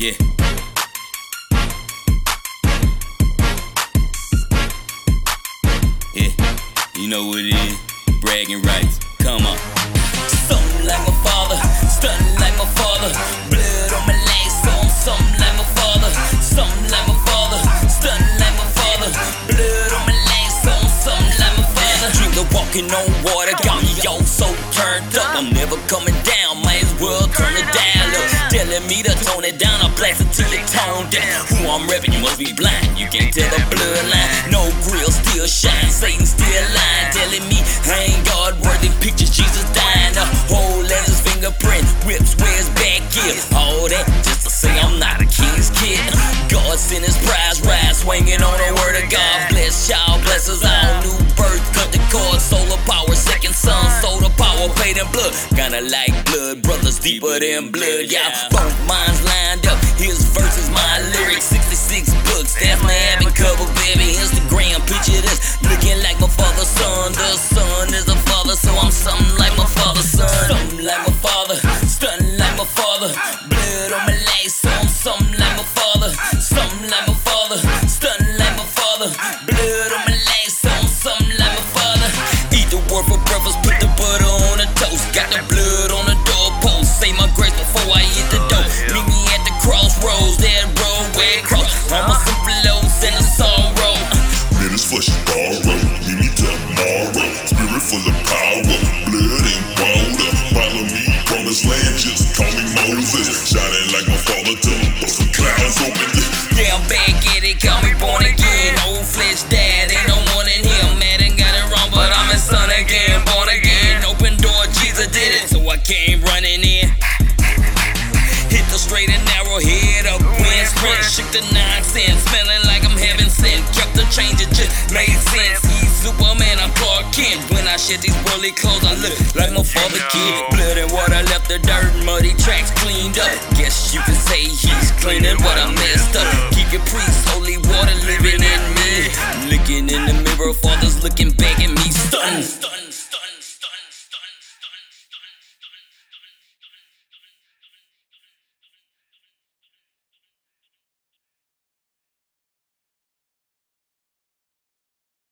Yeah. Yeah, you know what it is. Bragging rights. Come on. Something like my father, stunting like my father. Blood on my legs, so I'm something like my father. Something like my father, stunting like my father. Blood on my legs, so I'm something like my father. Drinking, walking on water, got me all so turned up. I'm never coming down, might as well turn it down. Look, telling me to tone it down, tone down. Who I'm repping, you must be blind. You can't tell the bloodline. No grill still shine, Satan still lying, telling me I ain't God worthy. Pictures Jesus dying, a hole in his fingerprint, whips where his back is. All that just to say I'm not a king's kid. God sent his prize ride, swinging on the word of God. Bless y'all, bless us all. New birth, cut the cord, solar power, second son, solar power, paid in blood. Kinda like blood, deeper than blood, y'all. Both minds lined up, his verses, my lyrics, 66 books. That's my having cover, baby. Instagram, picture this. Looking like my father's son. The son is a father, so I'm something like my father's son. Something like my father, stunting like my father. For tomorrow, me to tomorrow. Spirit full of power, blood and water. Follow me, promised land, just call me Moses. Shining like my father, him bust some clouds open. Yeah, I'm back at it, call me born again. Old flesh dad, ain't no one in here. Mad and got it wrong, but I'm his son again, born again. Open door, Jesus did it, so I came running in. Hit the straight and narrow head up, wind sprint, shook the nonsense, smelling like shit, these bully clothes, I look like my father kid. Blood and water left the dirt, muddy tracks cleaned up. Guess you can say he's cleaning what I messed up. Keep your priest, holy water living in me. Looking in the mirror, father's looking back at me.